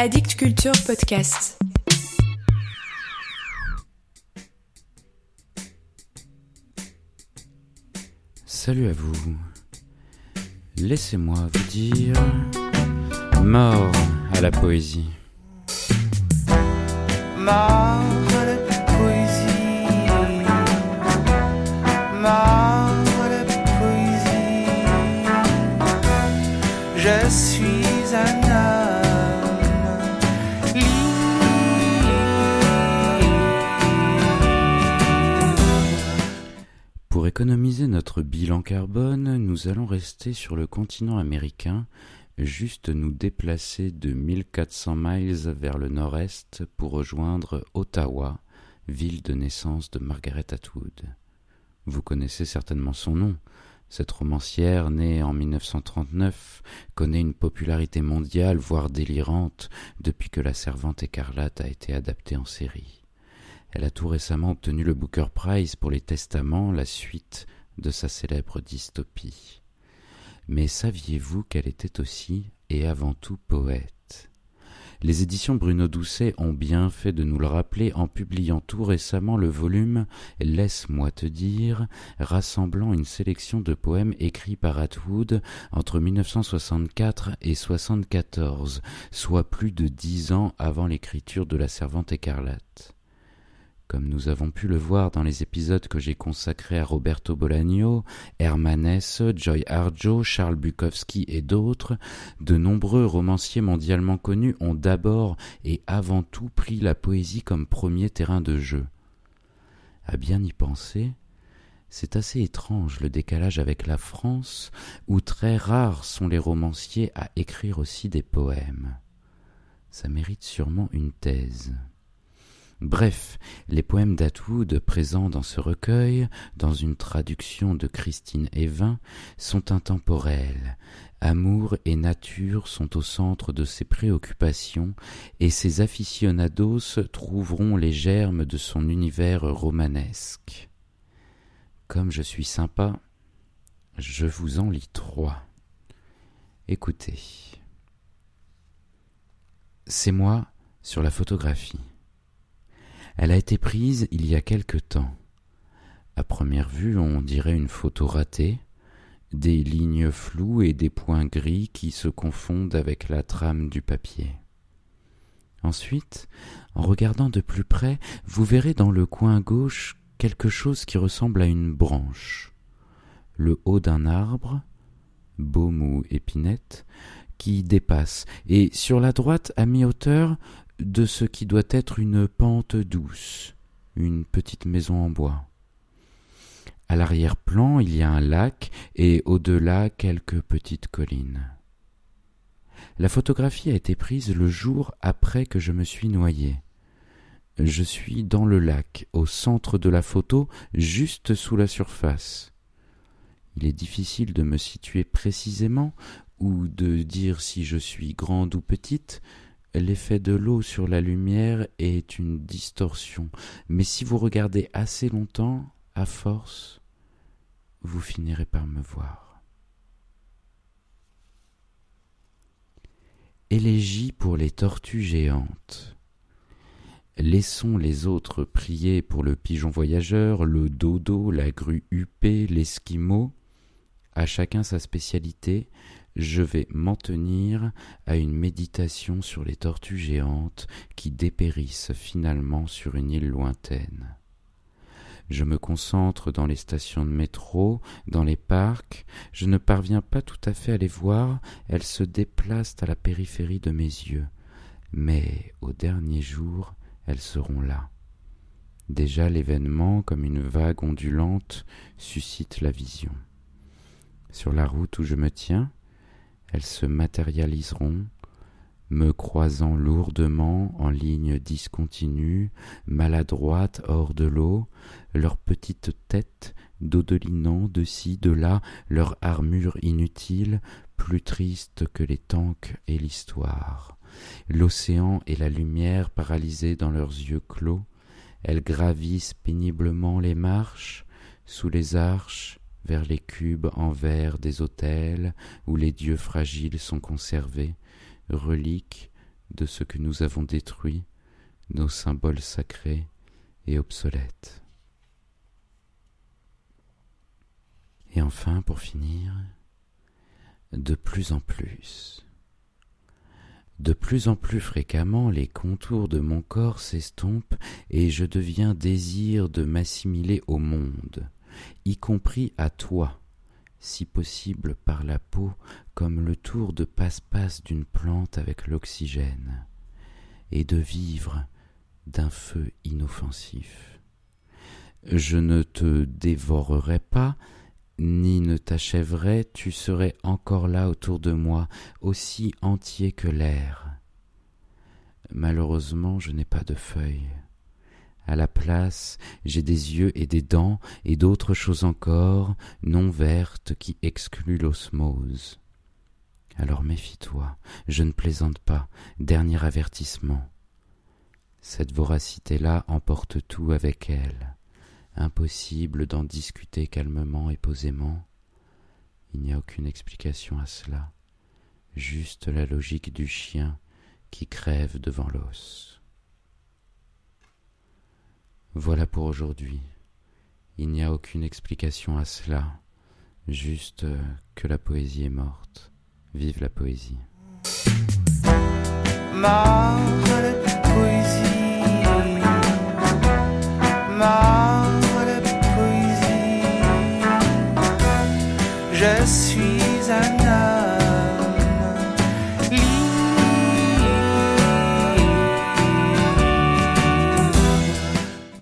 Addict Culture Podcast. Salut à vous. Laissez-moi vous dire mort à la poésie. Mort Pour économiser notre bilan carbone, nous allons rester sur le continent américain, juste nous déplacer de 1400 miles vers le nord-est pour rejoindre Ottawa, ville de naissance de Margaret Atwood. Vous connaissez certainement son nom. Cette romancière, née en 1939, connaît une popularité mondiale, voire délirante, depuis que La Servante écarlate a été adaptée en série. Elle a tout récemment obtenu le Booker Prize pour les Testaments, la suite de sa célèbre dystopie. Mais saviez-vous qu'elle était aussi et avant tout poète? Les éditions Bruno Doucet ont bien fait de nous le rappeler en publiant tout récemment le volume Laisse-moi te dire, rassemblant une sélection de poèmes écrits par Atwood entre 1964 et 1974, soit plus de dix ans avant l'écriture de La Servante écarlate. Comme nous avons pu le voir dans les épisodes que j'ai consacrés à Roberto Bolaño, Hermanès, Joy Harjo, Charles Bukowski et d'autres, de nombreux romanciers mondialement connus ont d'abord et avant tout pris la poésie comme premier terrain de jeu. À bien y penser, c'est assez étrange le décalage avec la France, où très rares sont les romanciers à écrire aussi des poèmes. Ça mérite sûrement une thèse. Bref, les poèmes d'Atwood présents dans ce recueil, dans une traduction de Christine Evin, sont intemporels. Amour et nature sont au centre de ses préoccupations, et ses aficionados trouveront les germes de son univers romanesque. Comme je suis sympa, je vous en lis trois. Écoutez. C'est moi sur la photographie. Elle a été prise il y a quelque temps. À première vue, on dirait une photo ratée, des lignes floues et des points gris qui se confondent avec la trame du papier. Ensuite, en regardant de plus près, vous verrez dans le coin gauche quelque chose qui ressemble à une branche, le haut d'un arbre, baume ou épinette, qui dépasse, et sur la droite, à mi-hauteur, de ce qui doit être une pente douce, une petite maison en bois. À l'arrière-plan, il y a un lac et au-delà quelques petites collines. La photographie a été prise le jour après que je me suis noyé. Je suis dans le lac, au centre de la photo, juste sous la surface. Il est difficile de me situer précisément ou de dire si je suis grande ou petite, L'effet de l'eau sur la lumière est une distorsion, mais si vous regardez assez longtemps, à force, vous finirez par me voir. Élégie pour les tortues géantes. Laissons les autres prier pour le pigeon voyageur, le dodo, la grue huppée, l'esquimau. À chacun sa spécialité, je vais m'en tenir à une méditation sur les tortues géantes qui dépérissent finalement sur une île lointaine. Je me concentre dans les stations de métro, dans les parcs, je ne parviens pas tout à fait à les voir, elles se déplacent à la périphérie de mes yeux, mais au dernier jour elles seront là. Déjà l'événement, comme une vague ondulante, suscite la vision. Sur la route où je me tiens, elles se matérialiseront, me croisant lourdement en ligne discontinue, maladroite hors de l'eau, leurs petites têtes dodelinant de ci, de là, leur armure inutile, plus triste que les tanks et l'histoire. L'océan et la lumière paralysés dans leurs yeux clos, elles gravissent péniblement les marches, sous les arches, vers les cubes en verre des autels où les dieux fragiles sont conservés, reliques de ce que nous avons détruit, nos symboles sacrés et obsolètes. Et enfin, pour finir, de plus en plus. De plus en plus fréquemment, les contours de mon corps s'estompent et je deviens désir de m'assimiler au monde, y compris à toi, si possible par la peau, comme le tour de passe-passe d'une plante avec l'oxygène, et de vivre d'un feu inoffensif. Je ne te dévorerai pas, ni ne t'achèverai, tu serais encore là autour de moi, aussi entier que l'air. Malheureusement, je n'ai pas de feuilles. À la place, j'ai des yeux et des dents et d'autres choses encore, non vertes, qui excluent l'osmose. Alors méfie-toi, je ne plaisante pas, dernier avertissement. Cette voracité-là emporte tout avec elle impossible d'en discuter calmement et posément. Il n'y a aucune explication à cela, juste la logique du chien qui crève devant l'os. Voilà pour aujourd'hui. Il n'y a aucune explication à cela, juste que la poésie est morte. Vive la poésie. Je suis